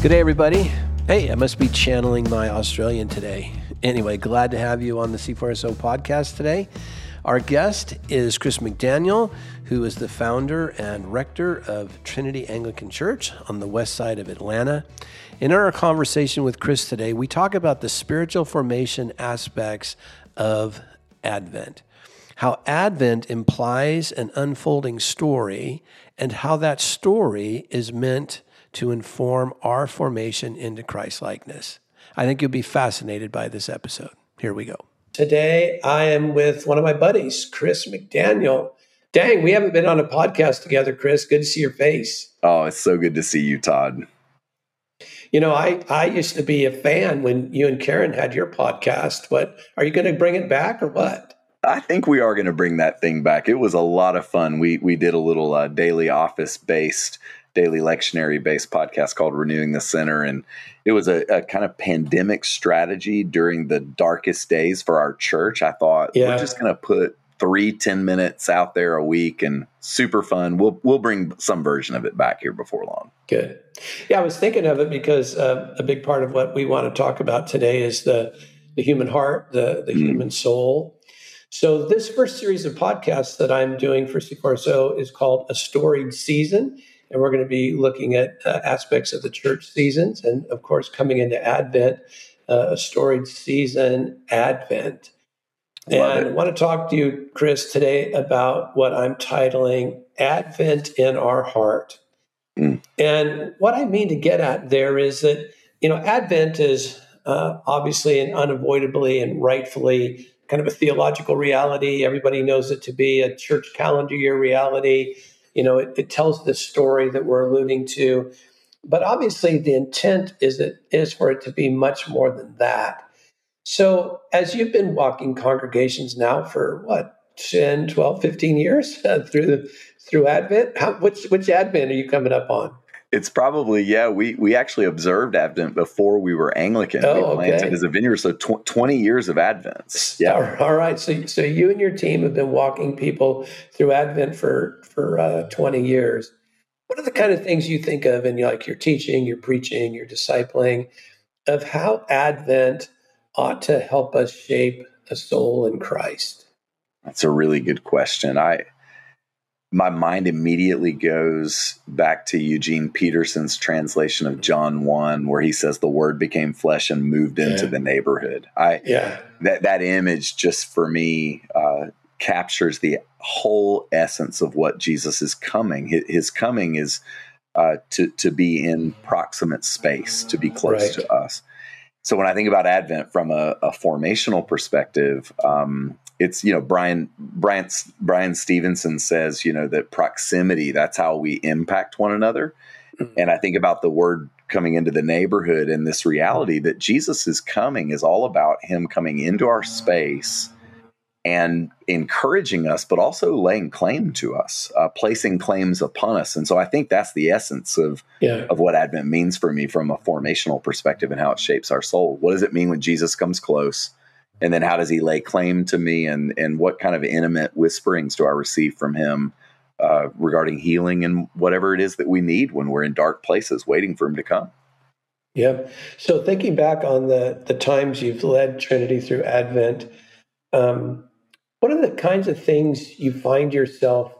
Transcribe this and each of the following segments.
Good day, everybody. Hey, I must be channeling my Australian today. Anyway, glad to have you on the C4SO podcast today. Our guest is Kris McDaniel, who is the founder and rector of Trinity Anglican Church on the west side of Atlanta. In our conversation with Kris today, we talk about the spiritual formation aspects of Advent, how Advent implies an unfolding story, and how that story is meant to inform our formation into Christ likeness. I think you'll be fascinated by this episode. Here we go. Today, I am with one of my buddies, Kris McDaniel. Dang, we haven't been on a podcast together, Kris. Good to see your face. Oh, it's so good to see you, Todd. You know, I, I used to be a fan when you and Karen had your podcast, but are you going to bring it back or what? I think we are going to bring that thing back. It was a lot of fun. We we did a little uh, daily office based daily lectionary based podcast called Renewing the Center. And it was a, a, kind of pandemic strategy during the darkest days for our church. I thought yeah. we're just going to put three 10 minutes out there a week and super fun. We'll, we'll bring some version of it back here before long. Good. Yeah, I was thinking of it because uh, a big part of what we want to talk about today is the, the human heart, the, the mm. human soul. So, this first series of podcasts that I'm doing for C4SO is called A Storied Season and we're going to be looking at uh, aspects of the church seasons, and of course, coming into Advent, uh, a storied season, Advent. Love and it. I want to talk to you, Kris, today about what I'm titling Advent in Our Heart. Mm. And what I mean to get at there is that, you know, Advent is uh, obviously and unavoidably and rightfully kind of a theological reality. Everybody knows it to be a church calendar year reality you know, it, it tells the story that we're alluding to. But obviously, the intent is it is for it to be much more than that. So, as you've been walking congregations now for what 10, 12, 15 years through through Advent, how, which which Advent are you coming up on? It's probably yeah. We we actually observed Advent before we were Anglican. Oh, we planted okay. as a vineyard, so tw- twenty years of Advent. Yeah. All right. So so you and your team have been walking people through Advent for for uh, twenty years. What are the kind of things you think of in like your teaching, your preaching, your discipling, of how Advent ought to help us shape a soul in Christ? That's a really good question. I my mind immediately goes back to Eugene Peterson's translation of John 1 where he says the word became flesh and moved into yeah. the neighborhood. I yeah. that that image just for me uh, captures the whole essence of what Jesus is coming. His, his coming is uh, to to be in proximate space, to be close right. to us. So when I think about Advent from a, a formational perspective, um, it's you know Brian Bryan Bryan Stevenson says you know that proximity that's how we impact one another, mm-hmm. and I think about the word coming into the neighborhood and this reality that Jesus is coming is all about Him coming into our space and encouraging us, but also laying claim to us, uh, placing claims upon us. And so I think that's the essence of yeah. of what Advent means for me from a formational perspective and how it shapes our soul. What does it mean when Jesus comes close? And then how does he lay claim to me? And and what kind of intimate whisperings do i receive from him uh, regarding healing and whatever it is that we need when we're in dark places waiting for him to come? Yeah. So thinking back on the the times you've led trinity through advent um, what are the kinds of things you find yourself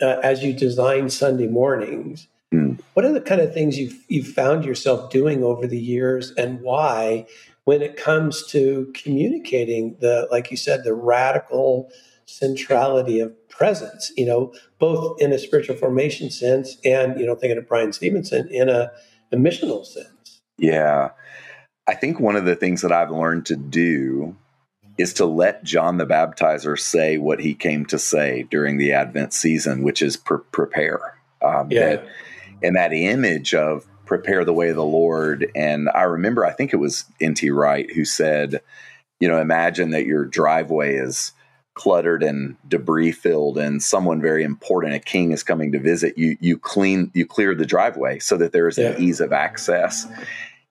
uh, as you design sunday mornings mm. what are the kind of things you've, you've found yourself doing over the years and why when it comes to communicating the, like you said, the radical centrality of presence, you know, both in a spiritual formation sense and, you know, thinking of Bryan Stevenson in a, a missional sense. Yeah. I think one of the things that I've learned to do is to let John the Baptizer say what he came to say during the Advent season, which is pre- prepare. Um, yeah. That, and that image of prepare the way of the Lord. And I remember, I think it was N.T. Wright who said, you know, imagine that your driveway is cluttered and debris filled and someone very important a king is coming to visit you you clean you clear the driveway so that there is yeah. an ease of access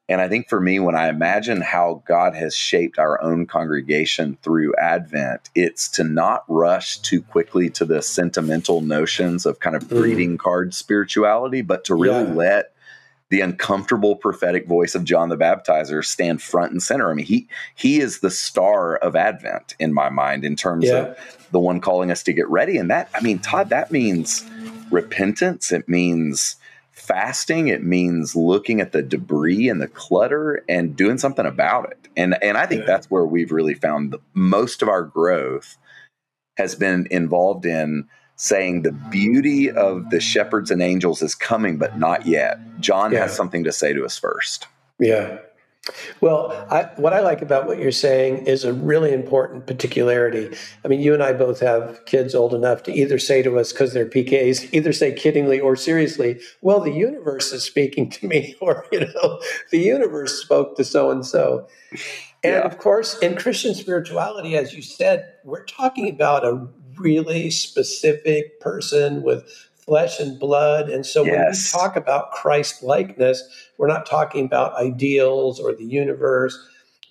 and i think for me when i imagine how god has shaped our own congregation through advent it's to not rush too quickly to the sentimental notions of kind of greeting mm. card spirituality but to really yeah. let the uncomfortable prophetic voice of John the Baptizer stand front and center. I mean, he he is the star of Advent in my mind in terms yeah. of the one calling us to get ready. And that, I mean, Todd, that means repentance. It means fasting. It means looking at the debris and the clutter and doing something about it. And and I think yeah. that's where we've really found the, most of our growth has been involved in saying the beauty of the shepherds and angels is coming, but not yet. John yeah. has something to say to us first. Yeah. Well, I, what I like about what you're saying is a really important particularity. I mean, you and I both have kids old enough to either say to us, because they're PKs, either say kiddingly or seriously, well, the universe is speaking to me, or, you know, the universe spoke to so and so. And of course, in Christian spirituality, as you said, we're talking about a really specific person with flesh and blood. And so yes. when we talk about Christ likeness, we're not talking about ideals or the universe.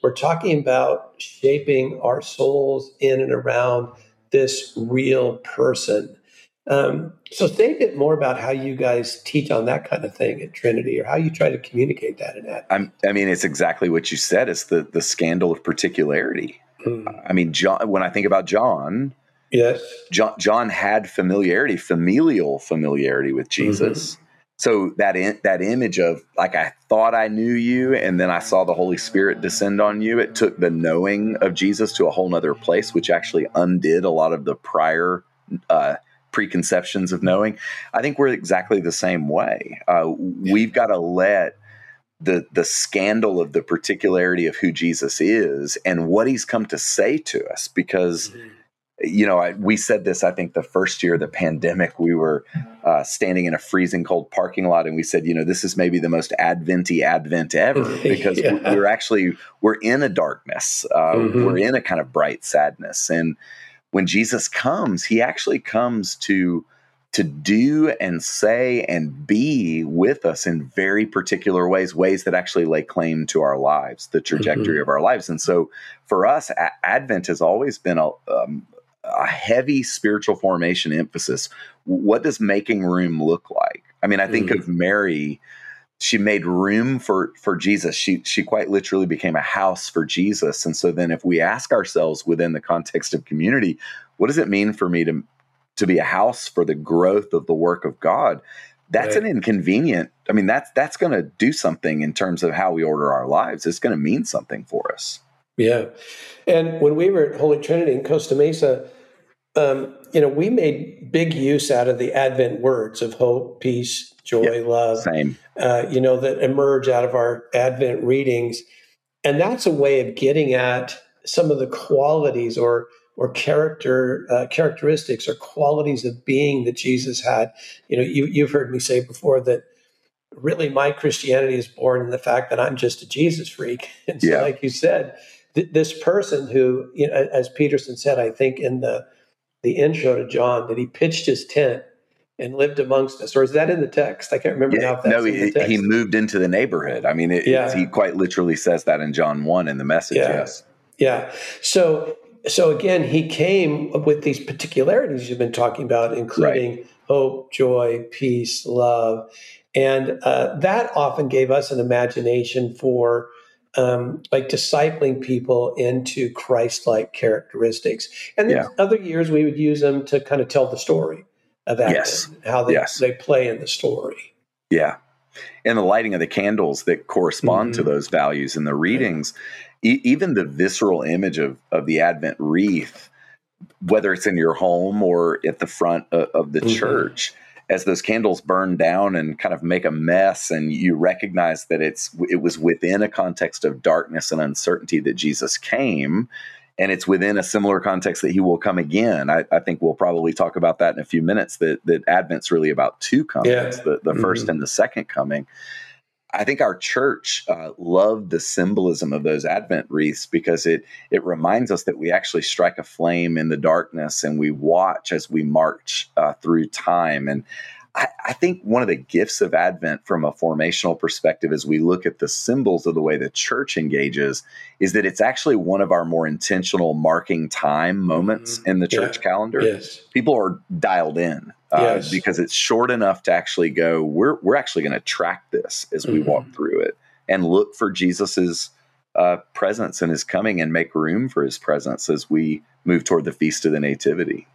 We're talking about shaping our souls in and around this real person. Um, so, say a bit more about how you guys teach on that kind of thing at Trinity, or how you try to communicate that in that. i mean, it's exactly what you said. It's the the scandal of particularity. Mm. I mean, John. When I think about John, Yes. John, John had familiarity, familial familiarity with Jesus. Mm-hmm. So that in, that image of like I thought I knew you, and then I saw the Holy Spirit descend on you. It took the knowing of Jesus to a whole nother place, which actually undid a lot of the prior uh, preconceptions of knowing. I think we're exactly the same way. Uh, we've got to let the the scandal of the particularity of who Jesus is and what He's come to say to us, because. Mm-hmm you know, I, we said this, I think, the first year of the pandemic, we were uh, standing in a freezing cold parking lot and we said, you know, this is maybe the most adventy advent ever because yeah. we're actually, we're in a darkness. Uh, mm-hmm. We're in a kind of bright sadness. And when Jesus comes, he actually comes to, to do and say and be with us in very particular ways, ways that actually lay claim to our lives, the trajectory mm-hmm. of our lives. And so for us, a- Advent has always been a, um, a heavy spiritual formation emphasis. What does making room look like? I mean, I think mm. of Mary. She made room for for Jesus. She she quite literally became a house for Jesus. And so then, if we ask ourselves within the context of community, what does it mean for me to to be a house for the growth of the work of God? That's right. an inconvenient. I mean, that's that's going to do something in terms of how we order our lives. It's going to mean something for us. Yeah. And when we were at Holy Trinity in Costa Mesa, um, you know, we made big use out of the Advent words of hope, peace, joy, yep, love. Same. Uh, you know, that emerge out of our Advent readings, and that's a way of getting at some of the qualities or or character uh, characteristics or qualities of being that Jesus had. You know, you, you've heard me say before that really my Christianity is born in the fact that I'm just a Jesus freak, and so, yeah. like you said, th- this person who, you know, as Peterson said, I think in the the intro to John that he pitched his tent and lived amongst us, or is that in the text? I can't remember yeah, now. If that's no, he, he, moved into the neighborhood. I mean, it, yeah. he quite literally says that in John one in the message. Yeah. Yes, yeah. So, so again, he came with these particularities you've been talking about, including right. hope, joy, peace, love, and uh, that often gave us an imagination for um, like discipling people into Christ-like characteristics. And then yeah. other years we would use them to kind of tell the story of that, yes. how they, yes. they play in the story. Yeah. And the lighting of the candles that correspond mm-hmm. to those values in the readings, e- even the visceral image of, of the Advent wreath, whether it's in your home or at the front of, of the mm-hmm. church, as those candles burn down and kind of make a mess and you recognize that it's it was within a context of darkness and uncertainty that Jesus came and it's within a similar context that he will come again. I, I, think we'll probably talk about that in a few minutes. That that Advent's really about two comings, yeah. the, the mm-hmm. first and the second coming. I think our church uh, loved the symbolism of those Advent wreaths because it it reminds us that we actually strike a flame in the darkness and we watch as we march uh, through time. And I, I, think one of the gifts of Advent from a formational perspective, as we look at the symbols of the way the church engages, is that it's actually one of our more intentional marking time moments mm-hmm. in the church yeah. calendar. Yes. People are dialed in Uh, Yes. because it's short enough to actually go. We're we're actually going to track this as we Mhm. walk through it and look for Jesus's uh, presence and his coming, and make room for his presence as we move toward the feast of the Nativity.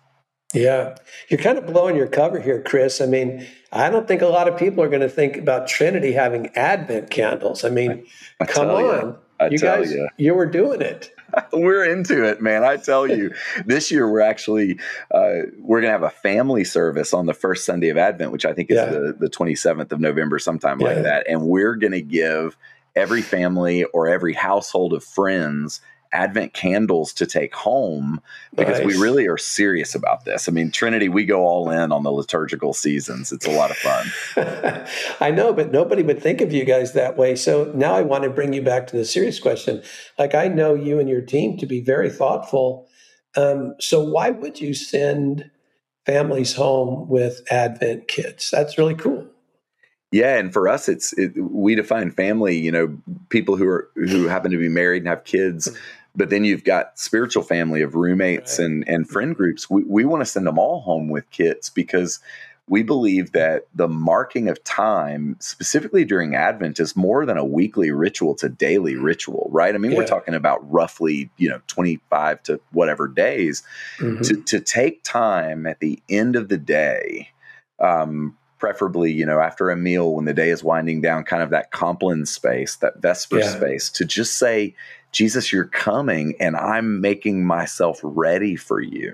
Yeah. You're kind of blowing your cover here, Kris. I mean, I don't think a lot of people are going to think about Trinity having Advent candles. I mean, I come tell ya. on. I you tell guys, you. you were doing it. we're into it, man. I tell you, this year we're actually uh, we're gonna have a family service on the first Sunday of Advent, which I think is Yeah. the the twenty seventh of November, sometime Yeah. like that. And we're gonna give every family or every household of friends Advent candles to take home because we really are serious about this. I mean, Trinity, we go all in on the liturgical seasons. It's a lot of fun. I know, but nobody would think of you guys that way. So now I want to bring you back to the serious question. Like, I know you and your team to be very thoughtful. Um, so why would you send families home with Advent kits? That's really cool. Yeah, and for us, it's it, we define family. You know, people who are who happen to be married and have kids, but then you've got spiritual family of roommates Right. and and friend groups. We we want to send them all home with kits because we believe that the marking of time, specifically during Advent, is more than a weekly ritual; it's a daily ritual, right? I mean, we're talking about roughly you know twenty five to whatever days Mhm. to, to take time at the end of the day, um, preferably, you know, after a meal when the day is winding down, kind of that Compline space, that Vesper Yeah. space, to just say, Jesus, you're coming and I'm making myself ready for you.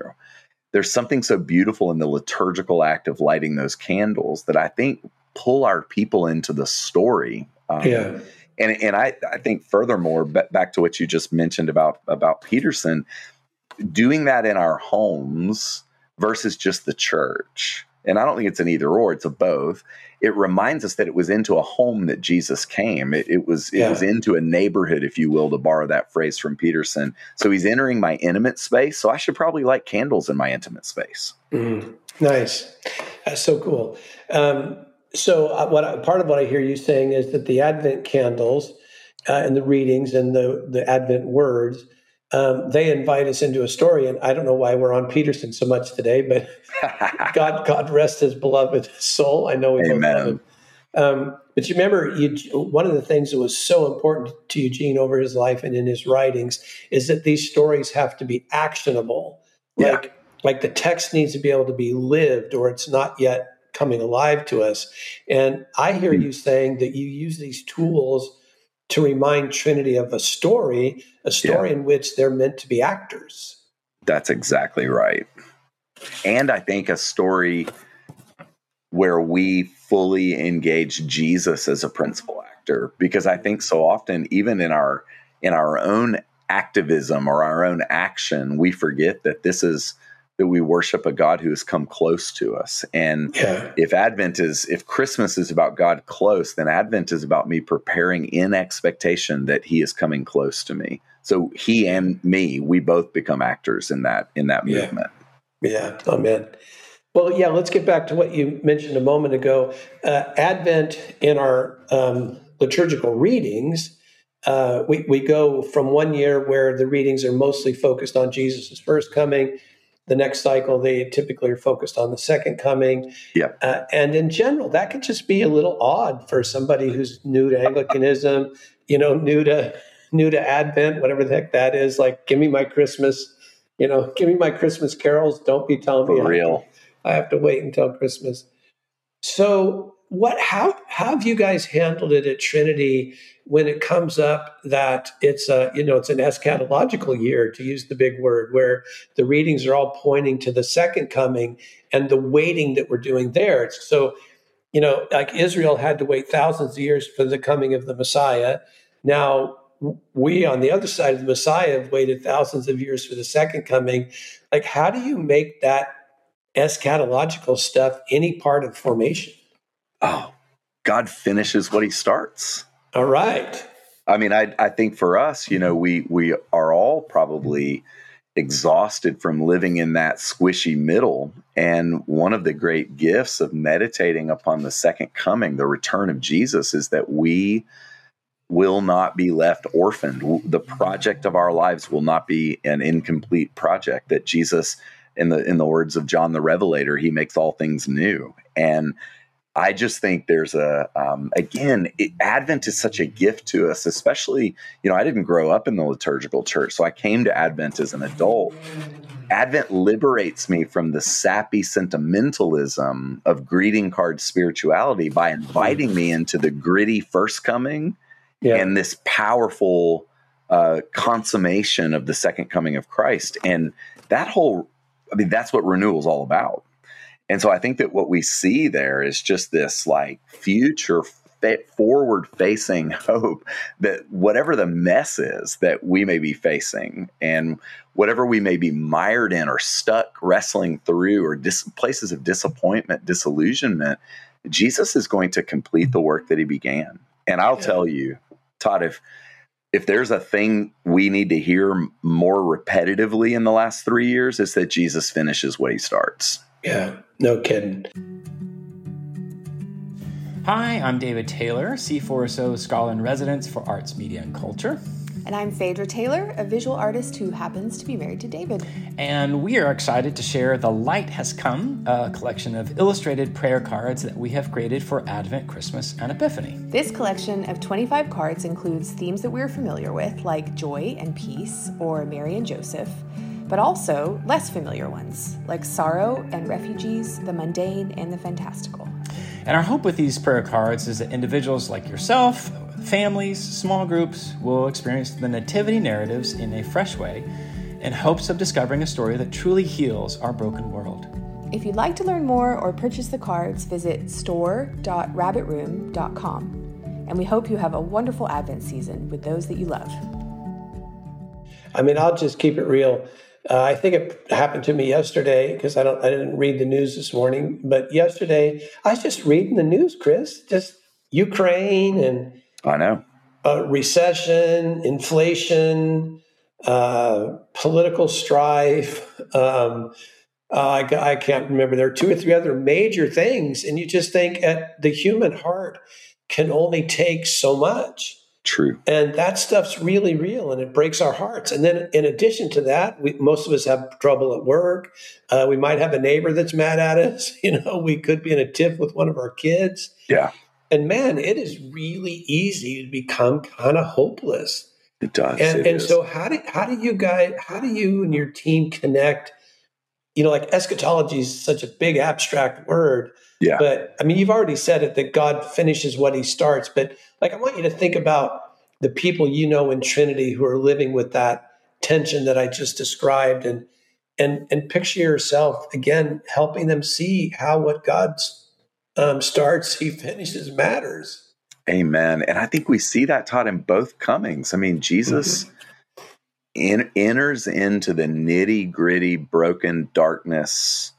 There's something so beautiful in the liturgical act of lighting those candles that I think pull our people into the story. Um, Yeah. and and I, I think furthermore, ba- back to what you just mentioned about about Peterson, doing that in our homes versus just the church. And I don't think it's an either or; it's a both. It reminds us that it was into a home that Jesus came. It, it was it Yeah. was into a neighborhood, if you will, to borrow that phrase from Peterson. So he's entering my intimate space. So I should probably light candles in my intimate space. Mhm. Nice. That's so cool. Um, so, uh, what I, part of what I hear you saying is that the Advent candles uh, and the readings and the the Advent words um, they invite us into a story. And I don't know why we're on Peterson so much today, but God God rest his beloved soul. I know we Amen. love him. Um, but you remember, you, one of the things that was so important to Eugene over his life and in his writings is that these stories have to be actionable. Yeah. Like, like the text needs to be able to be lived, or it's not yet coming alive to us. And I hear Hmm. you saying that you use these tools to remind Trinity of a story, a story in which they're meant to be actors. That's exactly right. And I think a story where we fully engage Jesus as a principal actor because I think so often even in our in our own activism or our own action we forget that this is that we worship a God who has come close to us and Yeah. if Advent is, if Christmas is about God close, then Advent is about me preparing in expectation that He is coming close to me. So He and me, we both become actors in that in that Yeah. movement. Yeah, amen. Well, yeah, let's get back to what you mentioned a moment ago. Uh, Advent in our um, liturgical readings, uh, we, we go from one year where the readings are mostly focused on Jesus' first coming. The next cycle, they typically are focused on the second coming. Yeah. Uh, and in general, that could just be a little odd for somebody who's new to Anglicanism, you know, new to new to Advent, whatever the heck that is. Like, give me my Christmas, you know, give me my Christmas carols. Don't be telling me For I have to- I have to wait until Christmas. So, what? How, how have you guys handled it at Trinity when it comes up that it's a you know it's an eschatological year to use the big word, where the readings are all pointing to the second coming and the waiting that we're doing there. It's so you know like Israel had to wait thousands of years for the coming of the Messiah. Now we on the other side of the Messiah have waited thousands of years for the second coming. Like, how do you make that eschatological stuff any part of formation? Oh, God finishes what He starts. All right. I mean, I I think for us, you know, we we are all probably exhausted from living in that squishy middle. And one of the great gifts of meditating upon the second coming, the return of Jesus, is that we will not be left orphaned. The project of our lives will not be an incomplete project, that Jesus in the in the words of John the Revelator, he makes all things new. And I just think there's a um, again, it, Advent is such a gift to us, especially you know I didn't grow up in the liturgical church, so I came to Advent as an adult. Advent liberates me from the sappy sentimentalism of greeting card spirituality by inviting me into the gritty first coming yeah. and this powerful uh, consummation of the second coming of Christ. And that whole, I mean, that's what renewal is all about. And so I think that what we see there is just this like future forward facing hope that whatever the mess is that we may be facing and whatever we may be mired in or stuck wrestling through or dis- places of disappointment, disillusionment, Jesus is going to complete the work that he began. And I'll yeah. tell you, Todd, if if there's a thing we need to hear more repetitively in the last three years, it's that Jesus finishes what he starts. Yeah, no kidding. Hi, I'm David Taylor, C4SO Scholar in Residence for Arts, Media, and Culture. And I'm Phaedra Taylor, a visual artist who happens to be married to David. And we are excited to share The Light Has Come, a collection of illustrated prayer cards that we have created for Advent, Christmas, and Epiphany. This collection of 25 cards includes themes that we're familiar with, like joy and peace, or Mary and Joseph, but also less familiar ones, like sorrow and refugees, the mundane, and the fantastical. And our hope with these prayer cards is that individuals like yourself, families, small groups will experience the nativity narratives in a fresh way in hopes of discovering a story that truly heals our broken world. If you'd like to learn more or purchase the cards, visit store.rabbitroom.com. And we hope you have a wonderful Advent season with those that you love. I mean, I'll just keep it real. Uh, I think it happened to me yesterday because I don't I didn't read the news this morning, but yesterday I was just reading the news, Kris, just Ukraine and I know. Uh, recession, inflation, uh, political strife. Um, uh, I, I, can't remember. There are two or three other major things, and you just think at the human heart can only take so much. True. And that stuff's really real, and it breaks our hearts. And then, in addition to that, we, most of us have trouble at work. Uh, we might have a neighbor that's mad at us. You know, we could be in a tiff with one of our kids. Yeah. And man, it is really easy to become kind of hopeless. It does. And, it and so how do how do you guys how do you and your team connect? You know, like eschatology is such a big abstract word. Yeah. But I mean, you've already said it that God finishes what He starts. But like, I want you to think about the people you know in Trinity who are living with that tension that I just described, and and and picture yourself again helping them see how what God's um, starts, he finishes matters. Amen. And I think we see that taught in both comings. I mean, Jesus mm-hmm. in, enters into the nitty gritty, broken darkness,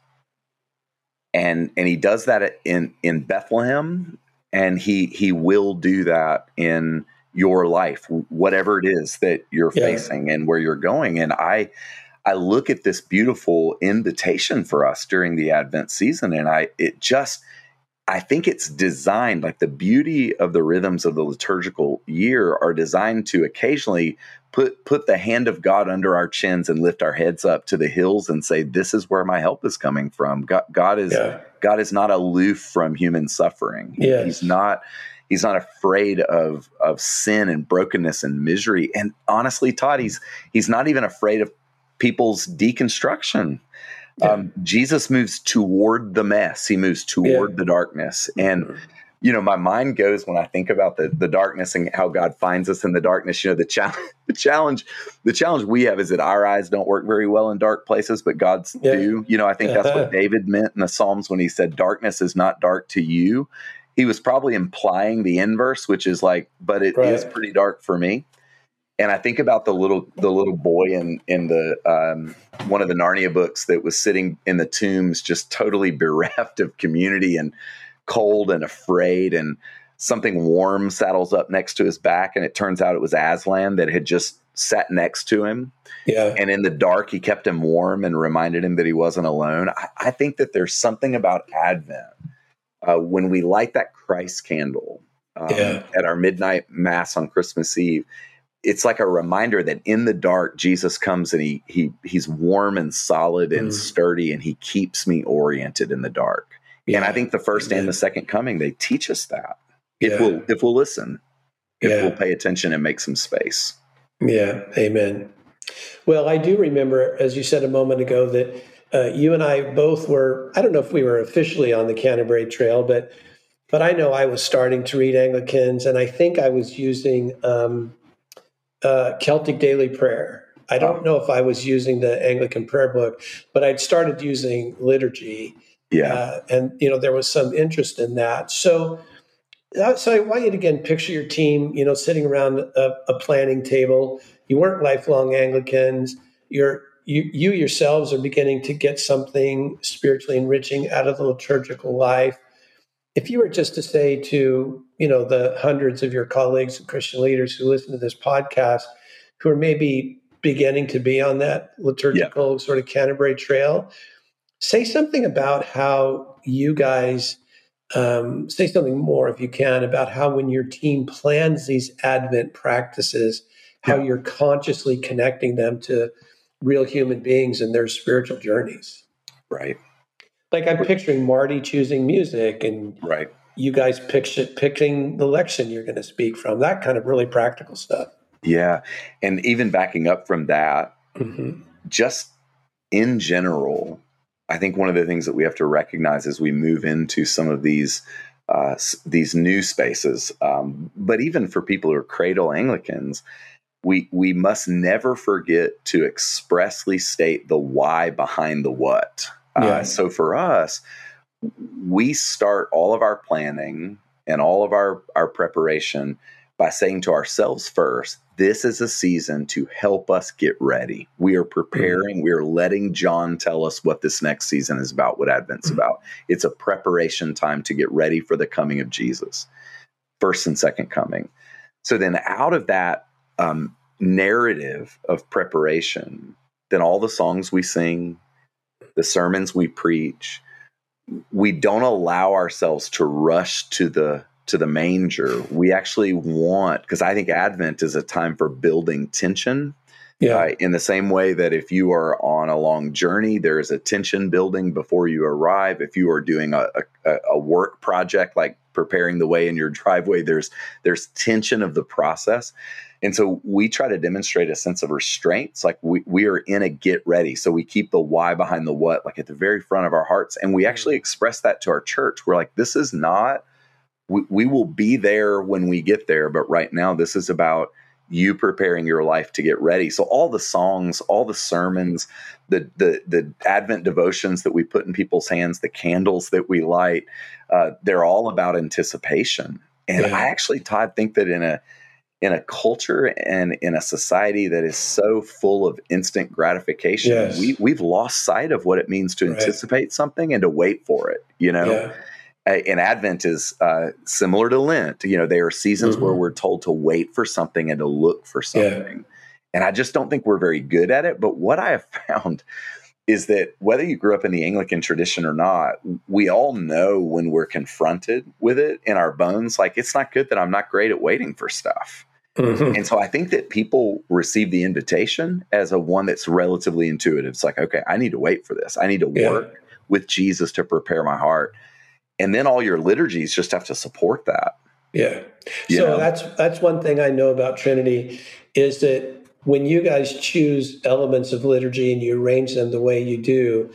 and and he does that in in Bethlehem, and he he will do that in your life, whatever it is that you're yeah. facing and where you're going. And I I look at this beautiful invitation for us during the Advent season, and I it just I think it's designed like the beauty of the rhythms of the liturgical year are designed to occasionally put put the hand of God under our chins and lift our heads up to the hills and say, "This is where my help is coming from." God, God is yeah. God is not aloof from human suffering. Yes. He's not he's not afraid of of sin and brokenness and misery. And honestly, Todd, he's he's not even afraid of people's deconstruction. Yeah. Um, Jesus moves toward the mess. He moves toward yeah. the darkness. And, mm-hmm. you know, my mind goes when I think about the, the darkness and how God finds us in the darkness. You know, the challenge, the challenge, the challenge we have is that our eyes don't work very well in dark places, but God's yeah. do. You know, I think that's what David meant in the Psalms when he said, darkness is not dark to you. He was probably implying the inverse, which is like, but it right. is pretty dark for me and I think about the little the little boy in in the um, one of the Narnia books that was sitting in the tombs, just totally bereft of community and cold and afraid, and something warm saddles up next to his back, and it turns out it was Aslan that had just sat next to him. Yeah, and in the dark, he kept him warm and reminded him that he wasn't alone. I, I think that there's something about Advent uh, when we light that Christ candle um, yeah. at our midnight mass on Christmas Eve it's like a reminder that in the dark Jesus comes and he he he's warm and solid and mm. sturdy and he keeps me oriented in the dark. Yeah. And I think the first and the second coming they teach us that. If yeah. we'll if we'll listen, if yeah. we'll pay attention and make some space. Yeah, amen. Well, I do remember as you said a moment ago that uh, you and I both were I don't know if we were officially on the Canterbury Trail, but but I know I was starting to read Anglicans and I think I was using um, uh, Celtic Daily Prayer. I don't know if I was using the Anglican prayer book, but I'd started using liturgy. Yeah. Uh, and, you know, there was some interest in that. So, uh, so I want you to again picture your team, you know, sitting around a, a planning table. You weren't lifelong Anglicans. You're, you, you yourselves are beginning to get something spiritually enriching out of the liturgical life. If you were just to say to you know the hundreds of your colleagues and Christian leaders who listen to this podcast, who are maybe beginning to be on that liturgical yeah. sort of Canterbury trail, say something about how you guys um, say something more if you can about how when your team plans these Advent practices, how yeah. you're consciously connecting them to real human beings and their spiritual journeys. Right. Like I'm picturing Marty choosing music and right. you guys picture, picking the lection you're going to speak from, that kind of really practical stuff. Yeah. And even backing up from that, mm-hmm. just in general, I think one of the things that we have to recognize as we move into some of these uh, these new spaces, um, but even for people who are cradle Anglicans, we we must never forget to expressly state the why behind the what. Uh, yeah. Uh, so for us, we start all of our planning and all of our, our preparation by saying to ourselves first, this is a season to help us get ready. We are preparing, mm-hmm. we are letting John tell us what this next season is about, what Advent's mm-hmm. about. It's a preparation time to get ready for the coming of Jesus, first and second coming. So then, out of that um, narrative of preparation, then all the songs we sing, the sermons we preach, we don't allow ourselves to rush to the to the manger. We actually want because I think Advent is a time for building tension. Yeah. Uh, in the same way that if you are on a long journey, there is a tension building before you arrive. If you are doing a, a, a work project like preparing the way in your driveway, there's there's tension of the process. And so we try to demonstrate a sense of restraint. It's like we, we are in a get ready. So we keep the why behind the what, like at the very front of our hearts. And we actually mm-hmm. express that to our church. We're like, this is not, we, we will be there when we get there. But right now, this is about you preparing your life to get ready. So all the songs, all the sermons, the the the Advent devotions that we put in people's hands, the candles that we light, uh, they're all about anticipation. And yeah. I actually, Todd, think that in a in a culture and in a society that is so full of instant gratification, yes. we, we've lost sight of what it means to right. anticipate something and to wait for it, you know? Yeah. And Advent is uh, similar to Lent. You know, there are seasons mm-hmm. where we're told to wait for something and to look for something. Yeah. And I just don't think we're very good at it. But what I have found is that whether you grew up in the Anglican tradition or not, we all know when we're confronted with it in our bones, like it's not good that I'm not great at waiting for stuff. Mm-hmm. And so I think that people receive the invitation as a one that's relatively intuitive. It's like, okay, I need to wait for this. I need to yeah. work with Jesus to prepare my heart. And then all your liturgies just have to support that. Yeah. You so know? that's that's one thing I know about Trinity is that when you guys choose elements of liturgy and you arrange them the way you do,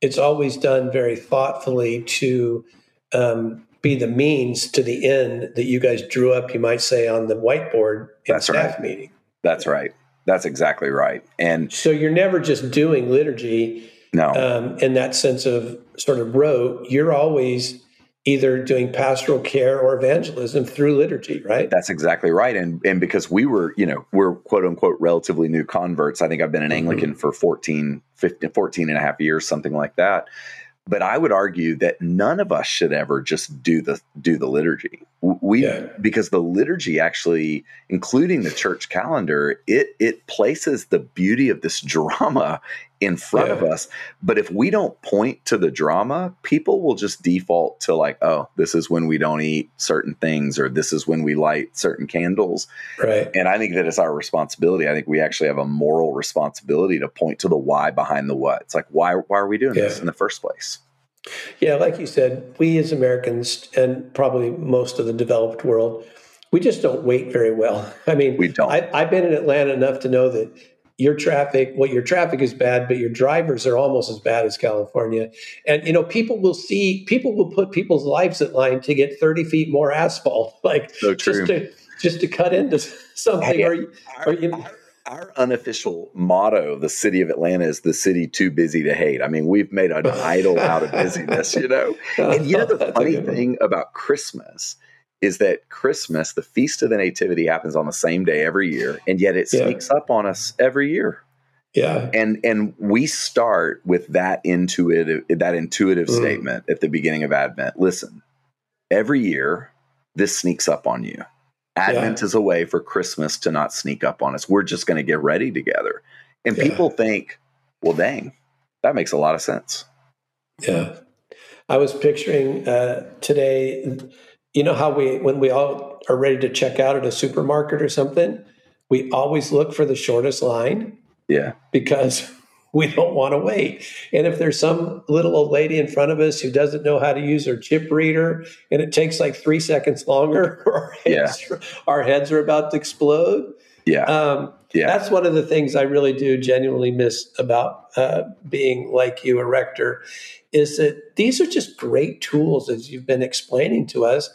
it's always done very thoughtfully to um, be the means to the end that you guys drew up, you might say, on the whiteboard in That's staff right. meeting. That's right. That's exactly right. And so you're never just doing liturgy. No. Um, in that sense of sort of rote, you're always either doing pastoral care or evangelism through liturgy, right? That's exactly right. And and because we were, you know, we're quote unquote relatively new converts. I think I've been an mm-hmm. Anglican for 14, 15, 14 and a half years, something like that but I would argue that none of us should ever just do the do the liturgy. We yeah. because the liturgy actually, including the church calendar, it it places the beauty of this drama in front yeah. of us. But if we don't point to the drama, people will just default to like, oh, this is when we don't eat certain things or this is when we light certain candles. Right. And I think that it's our responsibility. I think we actually have a moral responsibility to point to the why behind the what. It's like, why, why are we doing yeah. this in the first place? Yeah, like you said, we as Americans and probably most of the developed world, we just don't wait very well. I mean, we don't. I, I've been in Atlanta enough to know that your traffic, well, your traffic is bad, but your drivers are almost as bad as California. And you know, people will see, people will put people's lives at line to get 30 feet more asphalt, like so just to just to cut into something. Hey, or, or you know, our, unofficial motto, the city of Atlanta, is the city too busy to hate. I mean, we've made an idol out of busyness, you know. And you know the funny thing about Christmas is that Christmas, the Feast of the Nativity, happens on the same day every year, and yet it sneaks yeah. up on us every year. Yeah, and and we start with that intuitive that intuitive mm. statement at the beginning of Advent. Listen, every year this sneaks up on you. Advent yeah. is a way for Christmas to not sneak up on us. We're just going to get ready together, and yeah. people think, well, dang, that makes a lot of sense. Yeah, I was picturing uh, today you know how we when we all are ready to check out at a supermarket or something we always look for the shortest line yeah because we don't want to wait and if there's some little old lady in front of us who doesn't know how to use her chip reader and it takes like three seconds longer our heads, yeah. our heads are about to explode yeah um, yeah. That's one of the things I really do genuinely miss about uh, being like you, a rector, is that these are just great tools, as you've been explaining to us,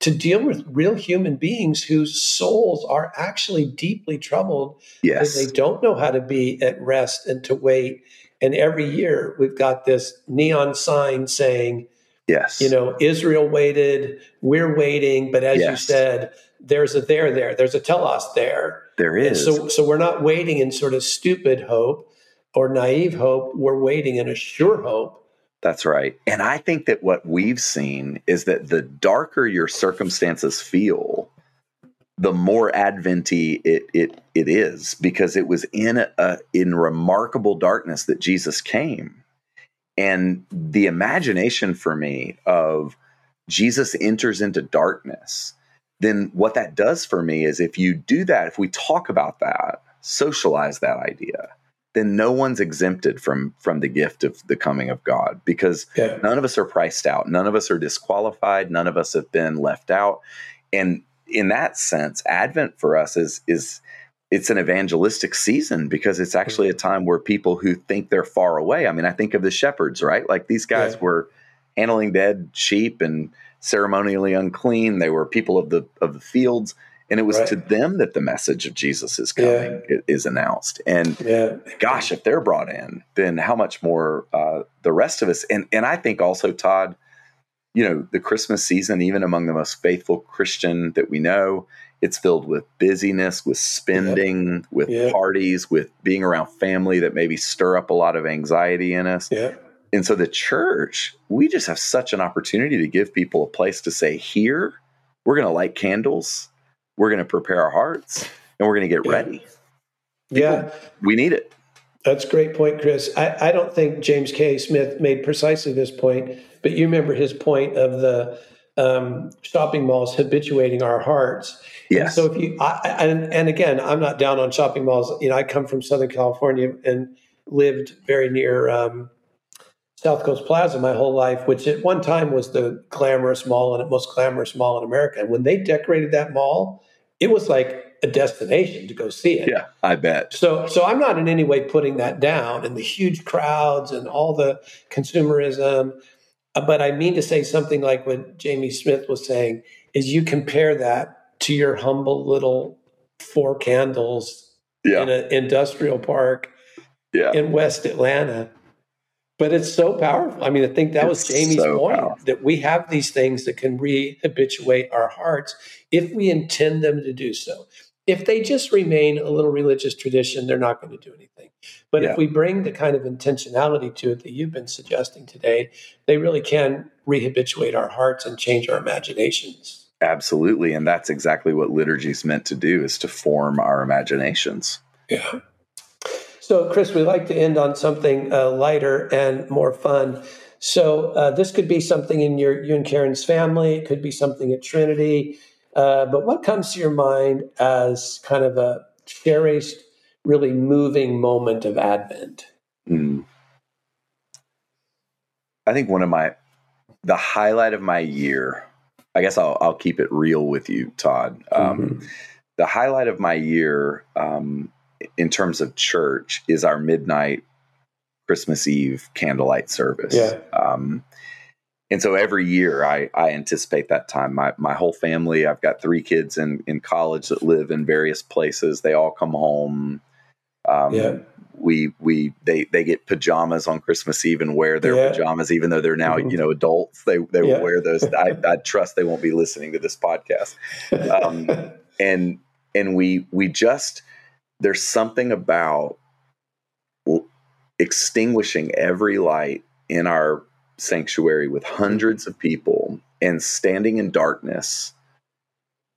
to deal with real human beings whose souls are actually deeply troubled yes. they don't know how to be at rest and to wait. And every year we've got this neon sign saying, Yes. You know, Israel waited, we're waiting, but as yes. you said, there's a there there, there's a telos there. There is. And so so we're not waiting in sort of stupid hope or naive hope, we're waiting in a sure hope. That's right. And I think that what we've seen is that the darker your circumstances feel, the more adventy it it it is because it was in a in remarkable darkness that Jesus came. And the imagination for me of Jesus enters into darkness, then what that does for me is if you do that, if we talk about that, socialize that idea, then no one's exempted from from the gift of the coming of God because none of us are priced out, none of us are disqualified, none of us have been left out. And in that sense, Advent for us is is it's an evangelistic season because it's actually a mm-hmm. time where people who think they're far away. I mean, I think of the shepherds, right? Like these guys yeah. were handling dead sheep and ceremonially unclean. They were people of the of the fields, and it was right. to them that the message of Jesus is coming yeah. is announced. And yeah. gosh, if they're brought in, then how much more uh, the rest of us? And and I think also, Todd, you know, the Christmas season, even among the most faithful Christian that we know, it's filled with busyness, with spending, yeah. with parties, with being around family that maybe stir up a lot of anxiety in us. Yeah. And so the church, we just have such an opportunity to give people a place to say, here, we're going to light candles, we're going to prepare our hearts, and we're going to get yeah. ready. Yeah. We need it. That's a great point, Kris. I, I don't think James K. Smith made precisely this point, but you remember his point of the um, shopping malls habituating our hearts. Yes. And so if you, I, and, and again, I'm not down on shopping malls. You know, I come from Southern California and lived very near um, South Coast Plaza my whole life, which at one time was the glamorous mall and the most glamorous mall in America. And when they decorated that mall, it was like a destination to go see it. Yeah, I bet. So, so I'm not in any way putting that down and the huge crowds and all the consumerism. Uh, but I mean to say something like what Jamie Smith was saying is you compare that to your humble little four candles yeah. in an industrial park yeah. in West Atlanta but it's so powerful. I mean, I think that it's was Jamie's so point powerful. that we have these things that can re-habituate our hearts if we intend them to do so. If they just remain a little religious tradition, they're not going to do anything. But yeah. if we bring the kind of intentionality to it that you've been suggesting today, they really can re-habituate our hearts and change our imaginations. Absolutely, and that's exactly what liturgy is meant to do: is to form our imaginations. Yeah. So, Kris, we like to end on something uh, lighter and more fun. So, uh, this could be something in your you and Karen's family. It could be something at Trinity. Uh, but what comes to your mind as kind of a cherished, really moving moment of Advent? Mm. I think one of my the highlight of my year. I guess I'll I'll keep it real with you, Todd. Um, mm-hmm. The highlight of my year, um, in terms of church, is our midnight Christmas Eve candlelight service. Yeah. Um, and so every year I, I anticipate that time. My my whole family, I've got three kids in, in college that live in various places. They all come home. Um, yeah. We we they they get pajamas on Christmas Eve and wear their yeah. pajamas, even though they're now mm-hmm. you know adults. They they yeah. wear those. I, I trust they won't be listening to this podcast. Um, and and we we just there's something about extinguishing every light in our sanctuary with hundreds of people and standing in darkness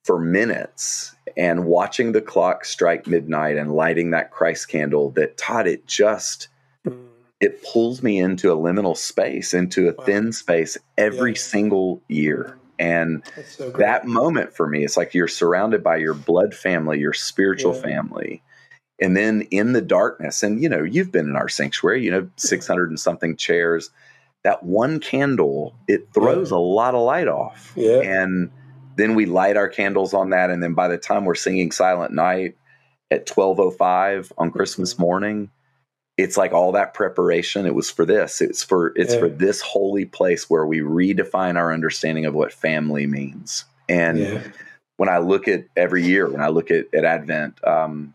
for minutes and watching the clock strike midnight and lighting that Christ candle that Todd it just mm. it pulls me into a liminal space into a wow. thin space every yeah. single year and so that moment for me it's like you're surrounded by your blood family your spiritual yeah. family and then in the darkness and you know you've been in our sanctuary you know 600 and something chairs that one candle it throws yeah. a lot of light off yeah. and then we light our candles on that and then by the time we're singing silent night at 1205 on christmas mm-hmm. morning it's like all that preparation it was for this it's for it's yeah. for this holy place where we redefine our understanding of what family means and yeah. when i look at every year when i look at, at advent um,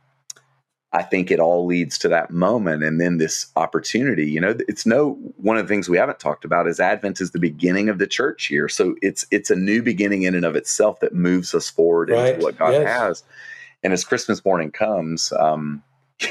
I think it all leads to that moment and then this opportunity. You know, it's no one of the things we haven't talked about is Advent is the beginning of the church here. So it's it's a new beginning in and of itself that moves us forward right. into what God yes. has. And as Christmas morning comes, um,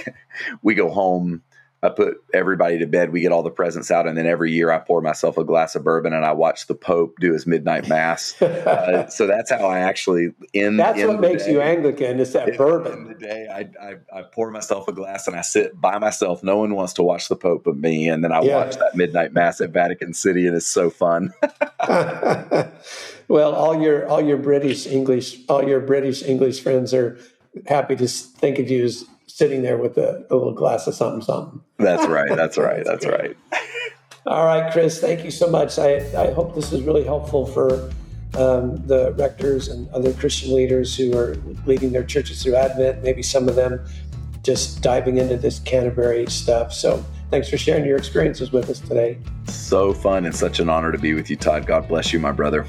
we go home I put everybody to bed. We get all the presents out, and then every year I pour myself a glass of bourbon and I watch the Pope do his midnight mass. uh, so that's how I actually in. That's what makes day, you Anglican is that in, bourbon. The day, I, I, I pour myself a glass and I sit by myself. No one wants to watch the Pope but me, and then I yeah. watch that midnight mass at Vatican City, and it's so fun. well, all your all your British English all your British English friends are happy to think of you as sitting there with a, a little glass of something, something. That's right. That's right. That's right. All right, Kris, thank you so much. I, I hope this is really helpful for um, the rectors and other Christian leaders who are leading their churches through Advent, maybe some of them just diving into this Canterbury stuff. So thanks for sharing your experiences with us today. So fun and such an honor to be with you, Todd. God bless you, my brother.